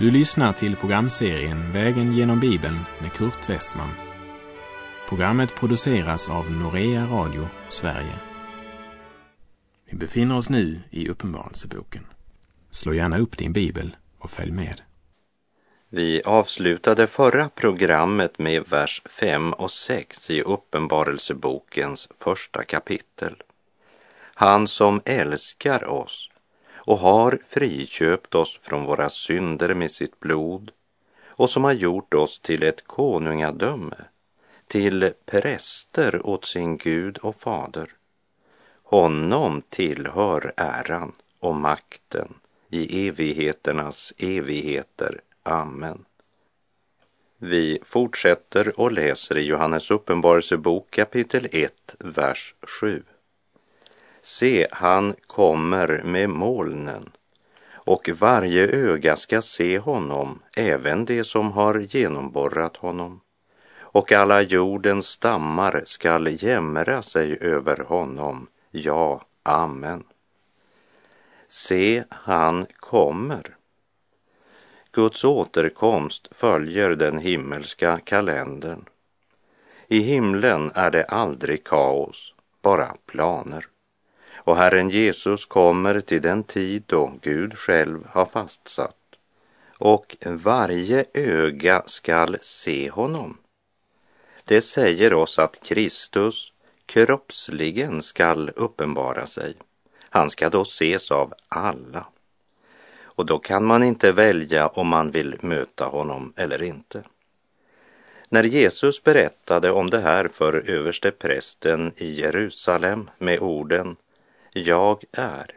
Du lyssnar till programserien Vägen genom Bibeln med Kurt Westman. Programmet produceras av Norea Radio Sverige. Vi befinner oss nu i Uppenbarelseboken. Slå gärna upp din bibel och följ med. Vi avslutade förra programmet med vers 5 och 6 i Uppenbarelsebokens första kapitel. Han som älskar oss och har friköpt oss från våra synder med sitt blod och som har gjort oss till ett konungadöme, till präster åt sin Gud och fader. Honom tillhör äran och makten i evigheternas evigheter. Amen. Vi fortsätter och läser i Johannes uppenbarelsebok kapitel 1, vers 7. Se, han kommer med molnen och varje öga ska se honom, även det som har genomborrat honom. Och alla jordens stammar skall jämra sig över honom. Ja, amen. Se, han kommer. Guds återkomst följer den himmelska kalendern. I himlen är det aldrig kaos, bara planer. Och Herren Jesus kommer till den tid då Gud själv har fastsatt. Och varje öga skall se honom. Det säger oss att Kristus kroppsligen skall uppenbara sig. Han ska då ses av alla. Och då kan man inte välja om man vill möta honom eller inte. När Jesus berättade om det här för översteprästen i Jerusalem med orden jag är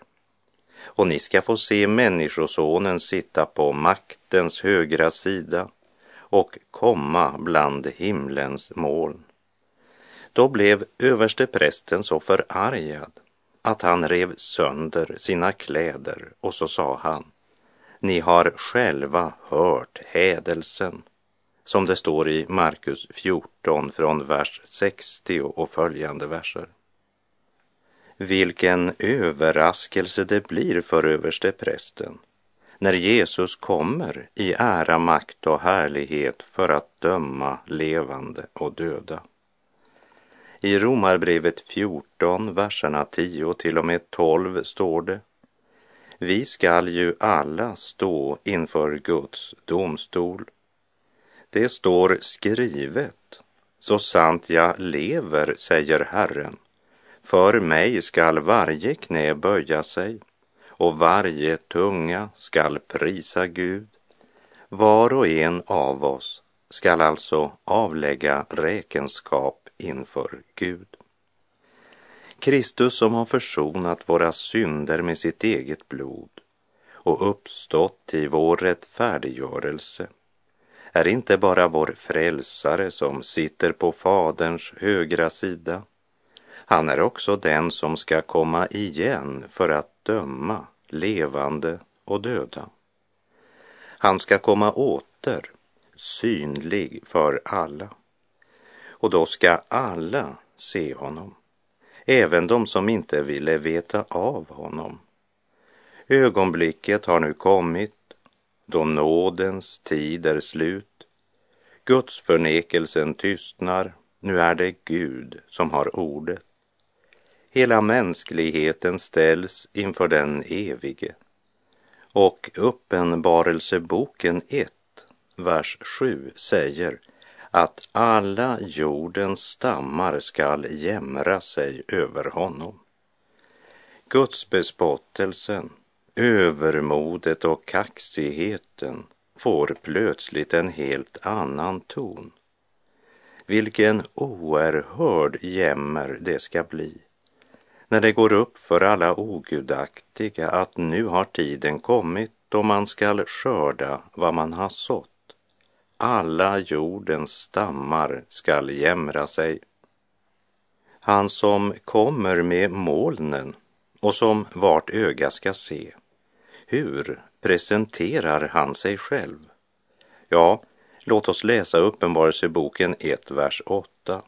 och ni ska få se Människosonen sitta på maktens högra sida och komma bland himlens moln. Då blev överste prästen så förargad att han rev sönder sina kläder och så sa han ni har själva hört hädelsen, som det står i Markus 14 från vers 60 och följande verser. Vilken överraskelse det blir för översteprästen när Jesus kommer i ära, makt och härlighet för att döma levande och döda. I Romarbrevet 14, verserna 10 till och med 12 står det vi skall ju alla stå inför Guds domstol. Det står skrivet, så sant jag lever, säger Herren. För mig skall varje knä böja sig och varje tunga skall prisa Gud. Var och en av oss skall alltså avlägga räkenskap inför Gud. Kristus som har försonat våra synder med sitt eget blod och uppstått i vår rättfärdiggörelse är inte bara vår frälsare som sitter på Faderns högra sida. Han är också den som ska komma igen för att döma levande och döda. Han ska komma åter, synlig för alla. Och då ska alla se honom även de som inte ville veta av honom. Ögonblicket har nu kommit då nådens tid är slut. Guds förnekelsen tystnar, nu är det Gud som har ordet. Hela mänskligheten ställs inför den evige. Och Uppenbarelseboken 1, vers 7 säger att alla jordens stammar skall jämra sig över honom. Guds bespottelsen, övermodet och kaxigheten får plötsligt en helt annan ton. Vilken oerhörd jämmer det ska bli när det går upp för alla ogudaktiga att nu har tiden kommit då man skall skörda vad man har sått alla jordens stammar skall jämra sig. Han som kommer med molnen och som vart öga ska se. Hur presenterar han sig själv? Ja, låt oss läsa Uppenbarelseboken 1, vers 8.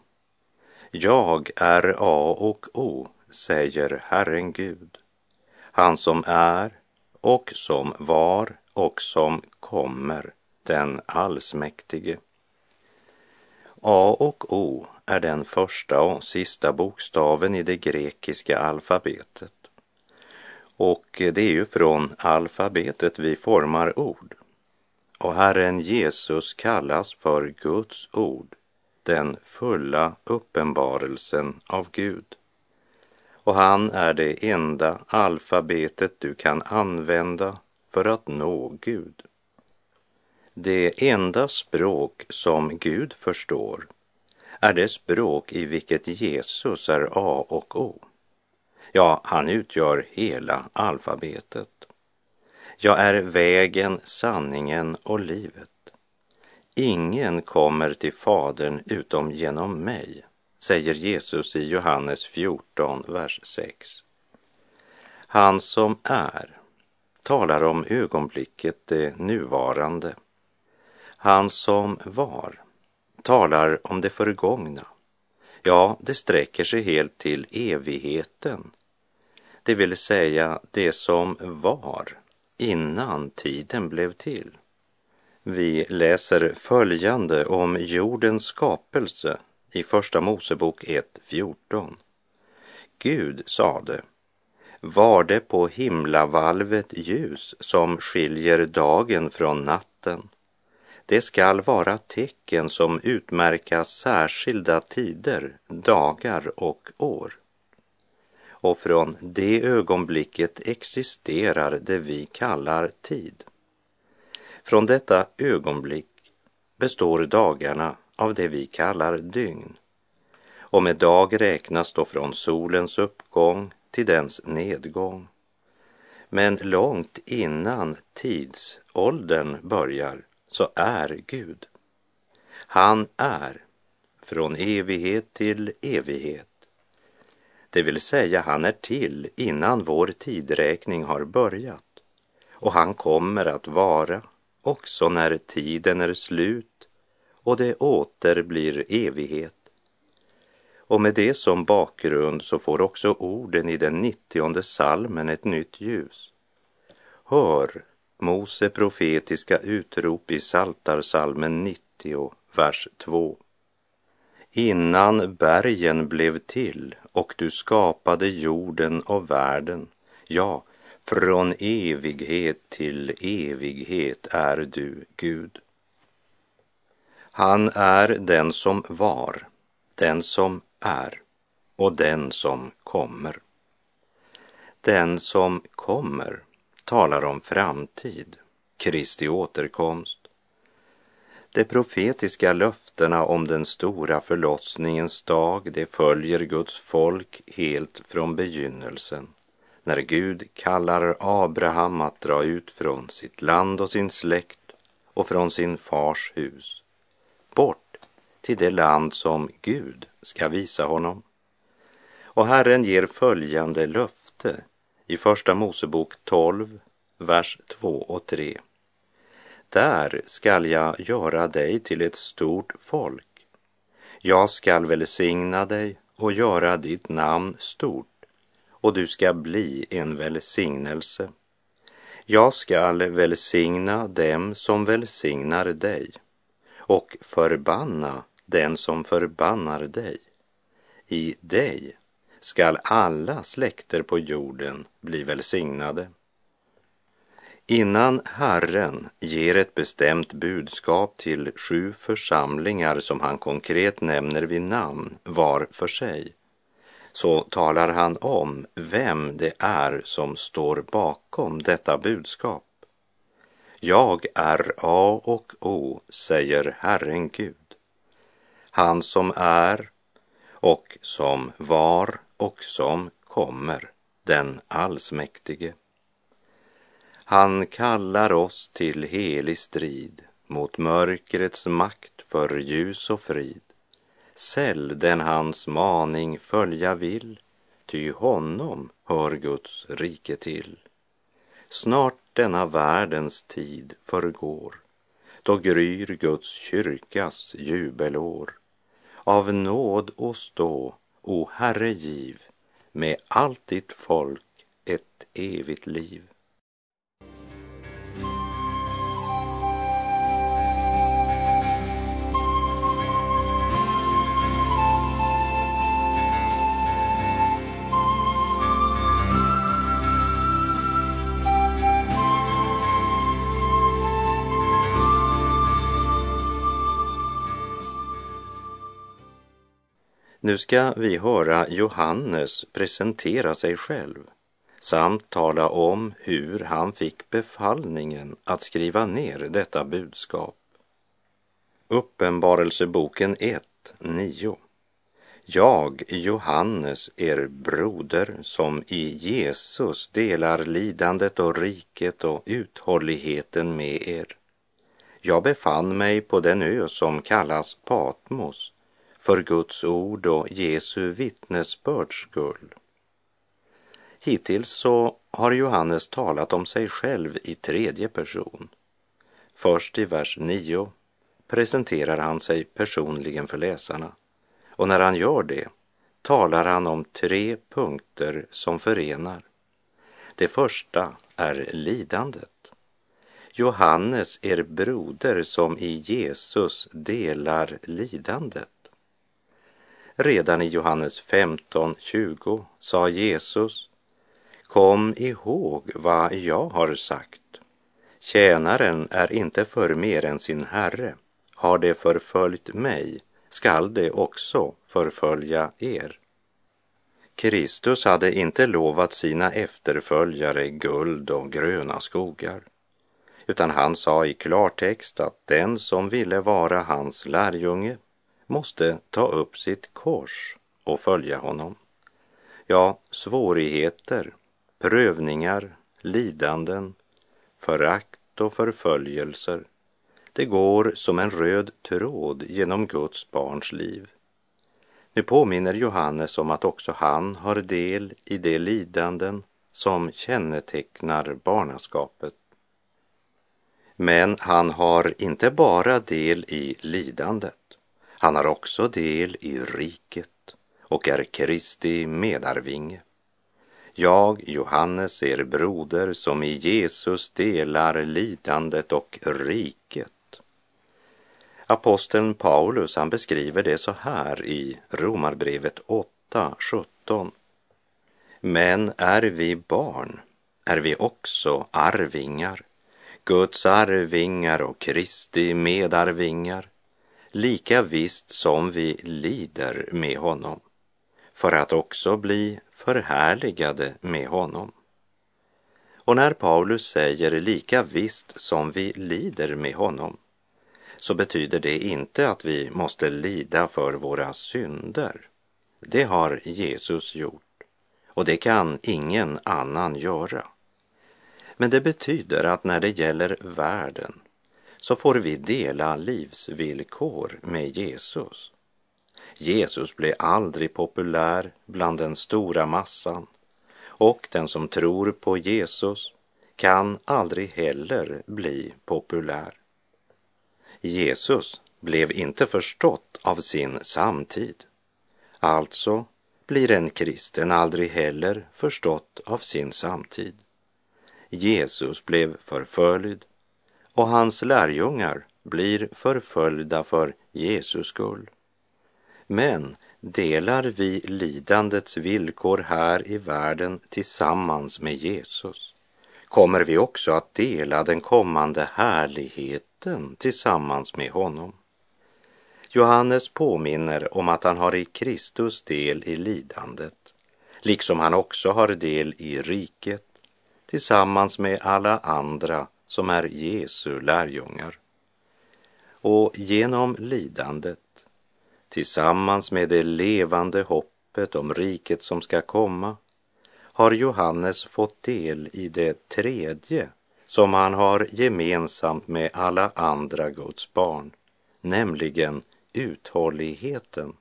Jag är A och O, säger Herren Gud, han som är och som var och som kommer, den allsmäktige. A och O är den första och sista bokstaven i det grekiska alfabetet. Och det är ju från alfabetet vi formar ord. Och Herren Jesus kallas för Guds ord, den fulla uppenbarelsen av Gud. Och han är det enda alfabetet du kan använda för att nå Gud. Det enda språk som Gud förstår är det språk i vilket Jesus är A och O. Ja, han utgör hela alfabetet. Jag är vägen, sanningen och livet. Ingen kommer till Fadern utom genom mig, säger Jesus i Johannes 14, vers 6. Han som är talar om ögonblicket, det nuvarande. Han som var talar om det förgångna. Ja, det sträcker sig helt till evigheten. Det vill säga det som var innan tiden blev till. Vi läser följande om jordens skapelse i Första Mosebok 1.14. Gud sade, var det på himlavalvet ljus som skiljer dagen från natten. Det skall vara tecken som utmärka särskilda tider, dagar och år. Och från det ögonblicket existerar det vi kallar tid. Från detta ögonblick består dagarna av det vi kallar dygn. Och med dag räknas då från solens uppgång till dens nedgång. Men långt innan tidsåldern börjar så är Gud. Han är från evighet till evighet. Det vill säga, han är till innan vår tidräkning har börjat. Och han kommer att vara också när tiden är slut och det åter blir evighet. Och med det som bakgrund så får också orden i den nittionde salmen ett nytt ljus. Hör Mose profetiska utrop i Saltarsalmen 90, vers 2. Innan bergen blev till och du skapade jorden och världen, ja, från evighet till evighet är du Gud. Han är den som var, den som är och den som kommer. Den som kommer talar om framtid, Kristi återkomst. De profetiska löftena om den stora förlossningens dag, det följer Guds folk helt från begynnelsen när Gud kallar Abraham att dra ut från sitt land och sin släkt och från sin fars hus, bort till det land som Gud ska visa honom. Och Herren ger följande löfte i Första Mosebok 12, vers 2 och 3. Där skall jag göra dig till ett stort folk. Jag skall välsigna dig och göra ditt namn stort och du ska bli en välsignelse. Jag skall välsigna dem som välsignar dig och förbanna den som förbannar dig. I dig skall alla släkter på jorden bli välsignade. Innan Herren ger ett bestämt budskap till sju församlingar som han konkret nämner vid namn var för sig, så talar han om vem det är som står bakom detta budskap. Jag är A och O, säger Herren Gud. Han som är och som var och som kommer, den allsmäktige. Han kallar oss till helig strid mot mörkrets makt för ljus och frid. Säll den hans maning följa vill, ty honom hör Guds rike till. Snart denna världens tid förgår, då gryr Guds kyrkas jubelår. Av nåd och stå, o Herre giv, med allt ditt folk ett evigt liv. Nu ska vi höra Johannes presentera sig själv samt tala om hur han fick befallningen att skriva ner detta budskap. Uppenbarelseboken 1, 9. Jag, Johannes, er broder, som i Jesus delar lidandet och riket och uthålligheten med er. Jag befann mig på den ö som kallas Patmos för Guds ord och Jesu vittnesbörds skull. Hittills så har Johannes talat om sig själv i tredje person. Först i vers 9 presenterar han sig personligen för läsarna och när han gör det talar han om tre punkter som förenar. Det första är lidandet. Johannes, er broder som i Jesus delar lidandet. Redan i Johannes 15.20 sa Jesus Kom ihåg vad jag har sagt. Tjänaren är inte för mer än sin herre. Har det förföljt mig skall det också förfölja er. Kristus hade inte lovat sina efterföljare guld och gröna skogar, utan han sa i klartext att den som ville vara hans lärjunge måste ta upp sitt kors och följa honom. Ja, svårigheter, prövningar, lidanden, förakt och förföljelser det går som en röd tråd genom Guds barns liv. Nu påminner Johannes om att också han har del i de lidanden som kännetecknar barnaskapet. Men han har inte bara del i lidandet. Han har också del i riket och är Kristi medarvinge. Jag, Johannes, er broder, som i Jesus delar lidandet och riket Aposteln Paulus han beskriver det så här i Romarbrevet 8, 17. Men är vi barn är vi också arvingar, Guds arvingar och Kristi medarvingar, lika visst som vi lider med honom, för att också bli förhärligade med honom. Och när Paulus säger lika visst som vi lider med honom, så betyder det inte att vi måste lida för våra synder. Det har Jesus gjort och det kan ingen annan göra. Men det betyder att när det gäller världen så får vi dela livsvillkor med Jesus. Jesus blev aldrig populär bland den stora massan och den som tror på Jesus kan aldrig heller bli populär. Jesus blev inte förstått av sin samtid. Alltså blir en kristen aldrig heller förstått av sin samtid. Jesus blev förföljd och hans lärjungar blir förföljda för Jesus skull. Men delar vi lidandets villkor här i världen tillsammans med Jesus kommer vi också att dela den kommande härligheten tillsammans med honom. Johannes påminner om att han har i Kristus del i lidandet, liksom han också har del i riket tillsammans med alla andra som är Jesu lärjungar. Och genom lidandet, tillsammans med det levande hoppet om riket som ska komma, har Johannes fått del i det tredje som han har gemensamt med alla andra Guds barn, nämligen uthålligheten.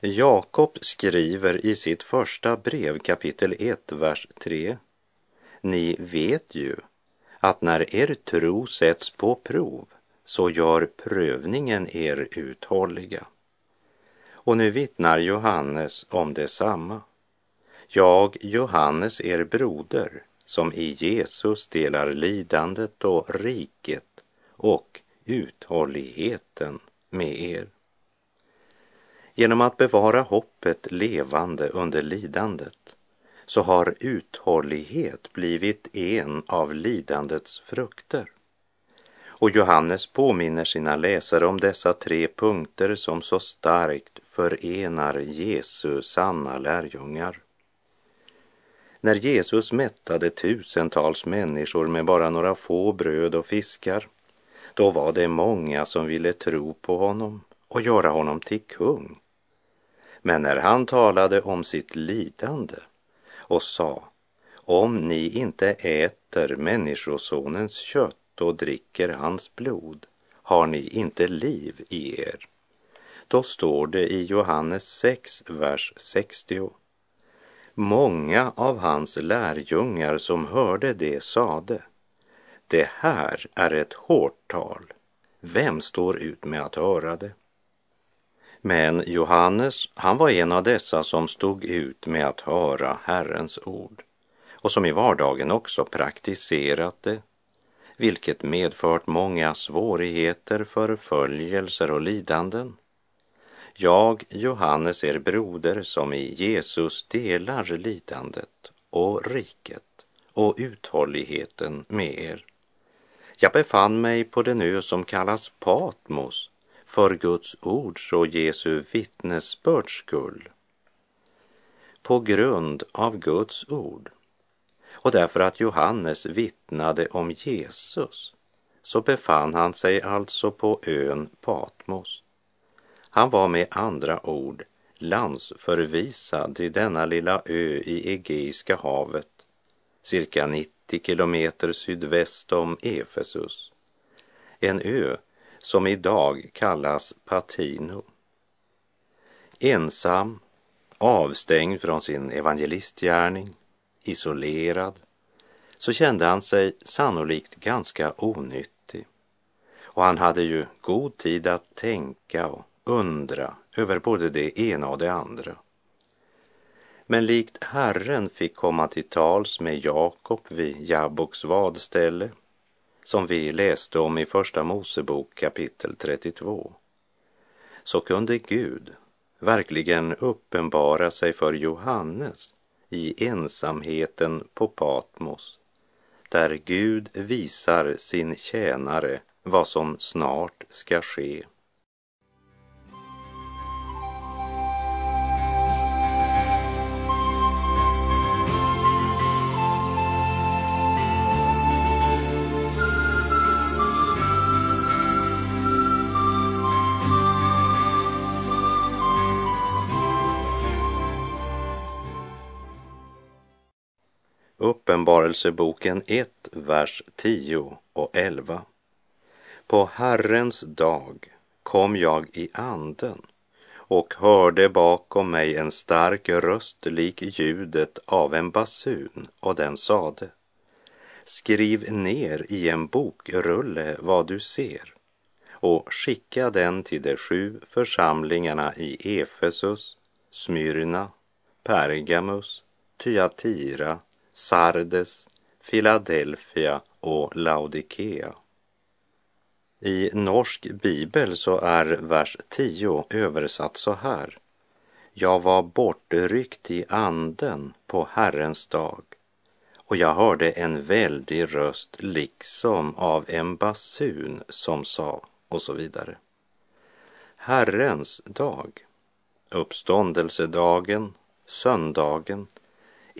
Jakob skriver i sitt första brev kapitel 1, vers 3. Ni vet ju att när er tro sätts på prov så gör prövningen er uthålliga. Och nu vittnar Johannes om detsamma. Jag, Johannes, er broder, som i Jesus delar lidandet och riket och uthålligheten med er. Genom att bevara hoppet levande under lidandet så har uthållighet blivit en av lidandets frukter. Och Johannes påminner sina läsare om dessa tre punkter som så starkt förenar Jesu sanna lärjungar. När Jesus mättade tusentals människor med bara några få bröd och fiskar, då var det många som ville tro på honom och göra honom till kung. Men när han talade om sitt lidande och sa, om ni inte äter Människosonens kött och dricker hans blod har ni inte liv i er. Då står det i Johannes 6, vers 60. Många av hans lärjungar som hörde det sade, det här är ett hårt tal. Vem står ut med att höra det? Men Johannes, han var en av dessa som stod ut med att höra Herrens ord och som i vardagen också praktiserat det, vilket medfört många svårigheter, förföljelser och lidanden. Jag, Johannes, er broder, som i Jesus delar lidandet och riket och uthålligheten med er. Jag befann mig på den ö som kallas Patmos för Guds ords och Jesu vittnesbörds skull. På grund av Guds ord och därför att Johannes vittnade om Jesus så befann han sig alltså på ön Patmos. Han var med andra ord landsförvisad till denna lilla ö i Egeiska havet, cirka 90 kilometer sydväst om Efesus. En ö som idag kallas Patino. Ensam, avstängd från sin evangelistgärning, isolerad, så kände han sig sannolikt ganska onyttig. Och han hade ju god tid att tänka och undra över både det ena och det andra. Men likt Herren fick komma till tals med Jakob vid Jabboks vadställe som vi läste om i Första Mosebok kapitel 32, så kunde Gud verkligen uppenbara sig för Johannes i ensamheten på Patmos, där Gud visar sin tjänare vad som snart ska ske. Uppenbarelseboken 1, vers 10 och 11. På Herrens dag kom jag i anden och hörde bakom mig en stark röst lik ljudet av en basun och den sade Skriv ner i en bokrulle vad du ser och skicka den till de sju församlingarna i Efesus, Smyrna, Pergamus, Thyatira, Sardes, Philadelphia och Laodikea. I norsk bibel så är vers 10 översatt så här. Jag var bortryckt i anden på Herrens dag och jag hörde en väldig röst liksom av en basun som sa och så vidare. Herrens dag, uppståndelsedagen, söndagen,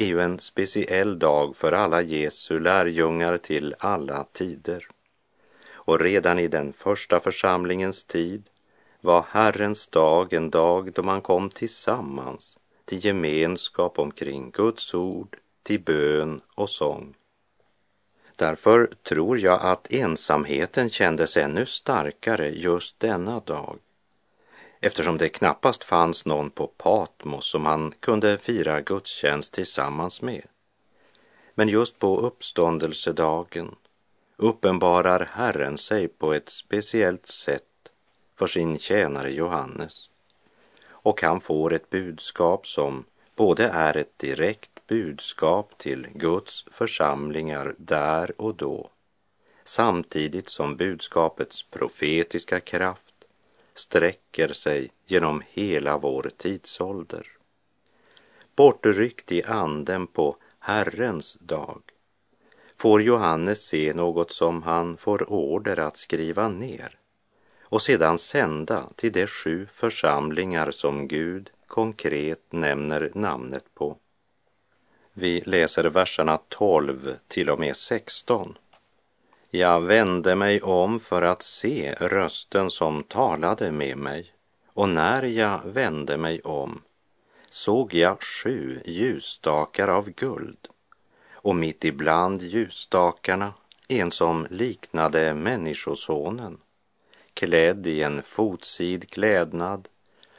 är ju en speciell dag för alla Jesu lärjungar till alla tider. Och redan i den första församlingens tid var Herrens dag en dag då man kom tillsammans till gemenskap omkring Guds ord, till bön och sång. Därför tror jag att ensamheten kändes ännu starkare just denna dag eftersom det knappast fanns någon på Patmos som han kunde fira gudstjänst tillsammans med. Men just på uppståndelsedagen uppenbarar Herren sig på ett speciellt sätt för sin tjänare Johannes. Och han får ett budskap som både är ett direkt budskap till Guds församlingar där och då, samtidigt som budskapets profetiska kraft sträcker sig genom hela vår tidsålder. Bortryckt i anden på Herrens dag får Johannes se något som han får order att skriva ner och sedan sända till de sju församlingar som Gud konkret nämner namnet på. Vi läser verserna 12 till och med 16. Jag vände mig om för att se rösten som talade med mig. Och när jag vände mig om såg jag sju ljusstakar av guld. Och mitt ibland ljusstakarna en som liknade Människosonen klädd i en fotsid klädnad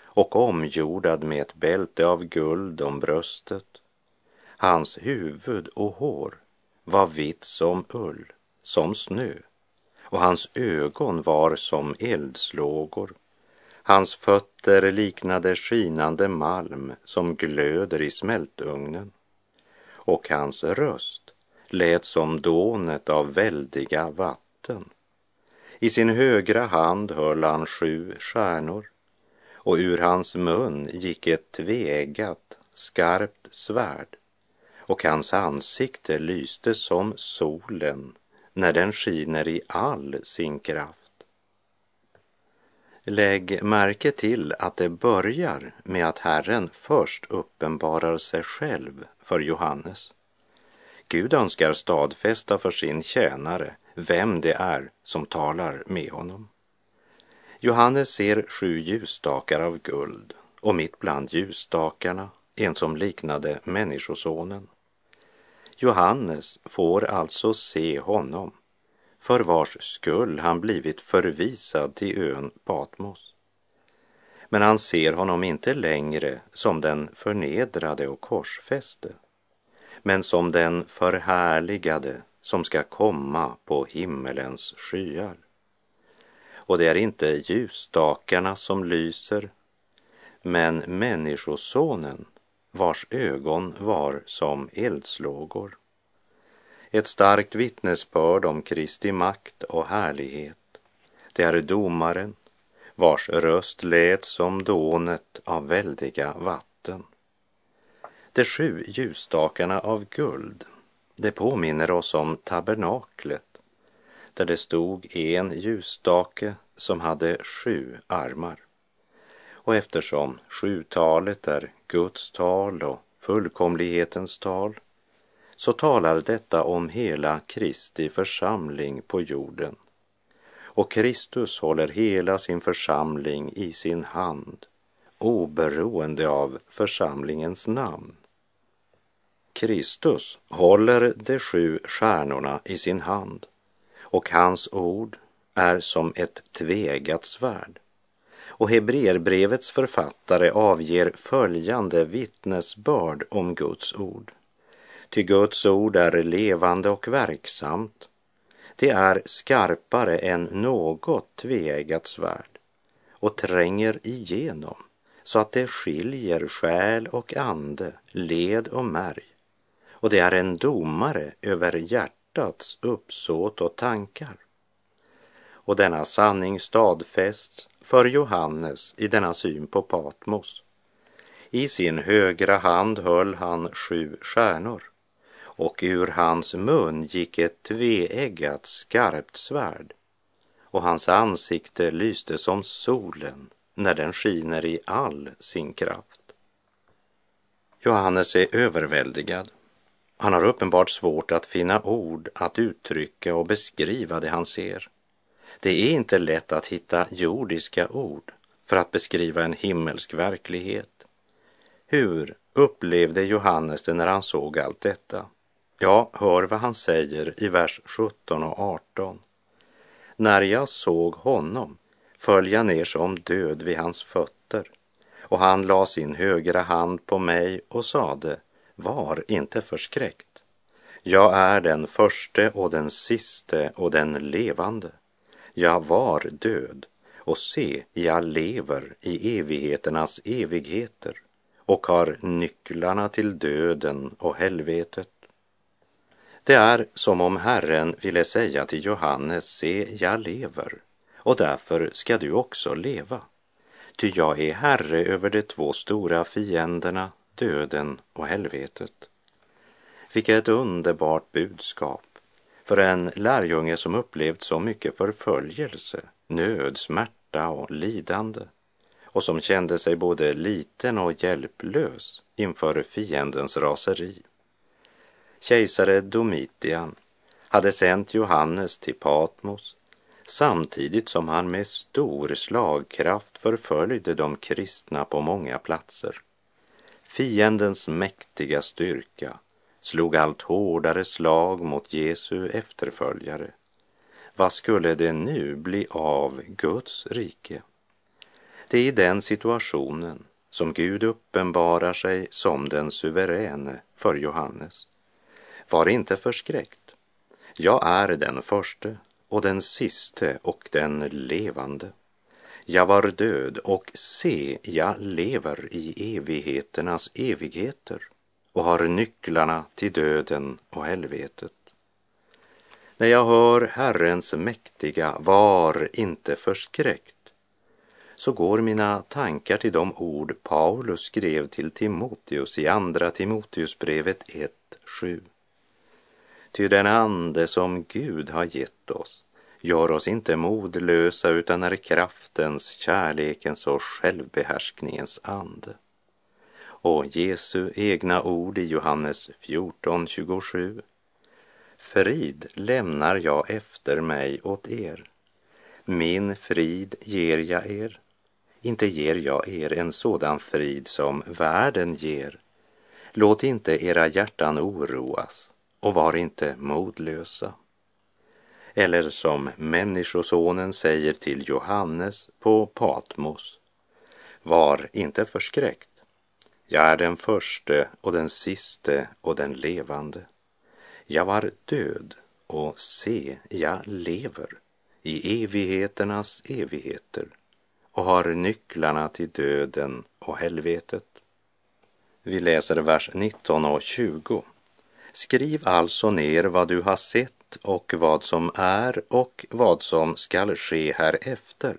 och omgjordad med ett bälte av guld om bröstet. Hans huvud och hår var vitt som ull, som snö, och hans ögon var som eldslågor. Hans fötter liknade skinande malm som glöder i smältugnen. Och hans röst lät som dånet av väldiga vatten. I sin högra hand höll han sju stjärnor. Och ur hans mun gick ett tveeggat, skarpt svärd. Och hans ansikte lyste som solen när den skiner i all sin kraft. Lägg märke till att det börjar med att Herren först uppenbarar sig själv för Johannes. Gud önskar stadfästa för sin tjänare vem det är som talar med honom. Johannes ser sju ljusstakar av guld och mitt bland ljusstakarna en som liknade Människosonen. Johannes får alltså se honom för vars skull han blivit förvisad till ön Patmos. Men han ser honom inte längre som den förnedrade och korsfäste, men som den förhärligade som ska komma på himmelens skyar. Och det är inte ljusstakarna som lyser, men Människosonen vars ögon var som eldslågor. Ett starkt vittnesbörd om Kristi makt och härlighet. Det är domaren vars röst lät som dånet av väldiga vatten. De sju ljusstakarna av guld, det påminner oss om tabernaklet där det stod en ljusstake som hade sju armar. Och eftersom sjutalet är Guds tal och fullkomlighetens tal så talar detta om hela Kristi församling på jorden. Och Kristus håller hela sin församling i sin hand oberoende av församlingens namn. Kristus håller de sju stjärnorna i sin hand och hans ord är som ett tvegat svärd. Och Hebreerbrevets författare avger följande vittnesbörd om Guds ord. Ty Guds ord är levande och verksamt. Det är skarpare än något tveeggat svärd och tränger igenom så att det skiljer själ och ande, led och märg. Och det är en domare över hjärtats uppsåt och tankar. Och denna sanning stadfästs för Johannes i denna syn på Patmos. I sin högra hand höll han sju stjärnor och ur hans mun gick ett tveeggat skarpt svärd och hans ansikte lyste som solen när den skiner i all sin kraft. Johannes är överväldigad. Han har uppenbart svårt att finna ord att uttrycka och beskriva det han ser. Det är inte lätt att hitta jordiska ord för att beskriva en himmelsk verklighet. Hur upplevde Johannes det när han såg allt detta? Ja, hör vad han säger i vers 17 och 18. När jag såg honom föll jag ner som död vid hans fötter och han la sin högra hand på mig och sade, var inte förskräckt. Jag är den förste och den siste och den levande. Jag var död och se, jag lever i evigheternas evigheter och har nycklarna till döden och helvetet. Det är som om Herren ville säga till Johannes, se, jag lever och därför ska du också leva. Ty jag är herre över de två stora fienderna, döden och helvetet. Vilket underbart budskap för en lärjunge som upplevt så mycket förföljelse, nöd, smärta och lidande och som kände sig både liten och hjälplös inför fiendens raseri. Kejsare Domitian hade sänt Johannes till Patmos samtidigt som han med stor slagkraft förföljde de kristna på många platser. Fiendens mäktiga styrka slog allt hårdare slag mot Jesu efterföljare. Vad skulle det nu bli av Guds rike? Det är i den situationen som Gud uppenbarar sig som den suveräne för Johannes. Var inte förskräckt. Jag är den förste och den siste och den levande. Jag var död och se, jag lever i evigheternas evigheter och har nycklarna till döden och helvetet. När jag hör Herrens mäktiga var inte förskräckt så går mina tankar till de ord Paulus skrev till Timoteus i Andra Timoteusbrevet 1.7. Ty den ande som Gud har gett oss gör oss inte modlösa utan är kraftens, kärlekens och självbehärskningens ande. Och Jesu egna ord i Johannes 14.27. Frid lämnar jag efter mig åt er. Min frid ger jag er. Inte ger jag er en sådan frid som världen ger. Låt inte era hjärtan oroas och var inte modlösa. Eller som Människosonen säger till Johannes på Patmos. Var inte förskräckt. Jag är den förste och den siste och den levande. Jag var död och se, jag lever i evigheternas evigheter och har nycklarna till döden och helvetet. Vi läser vers 19 och 20. Skriv alltså ner vad du har sett och vad som är och vad som skall ske härefter.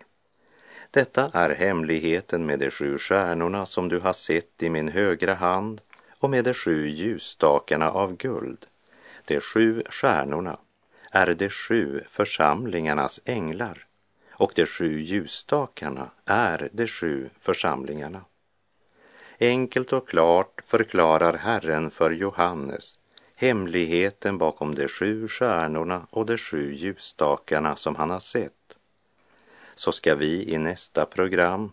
Detta är hemligheten med de sju stjärnorna som du har sett i min högra hand och med de sju ljusstakarna av guld. De sju stjärnorna är de sju församlingarnas änglar och de sju ljusstakarna är de sju församlingarna. Enkelt och klart förklarar Herren för Johannes hemligheten bakom de sju stjärnorna och de sju ljusstakarna som han har sett. Så ska vi i nästa program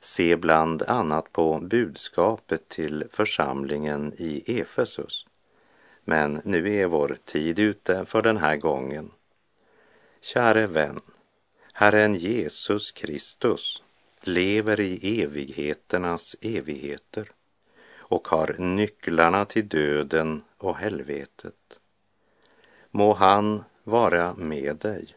se bland annat på budskapet till församlingen i Efesus. Men nu är vår tid ute för den här gången. Käre vän, Herren Jesus Kristus lever i evigheternas evigheter och har nycklarna till döden och helvetet. Må han vara med dig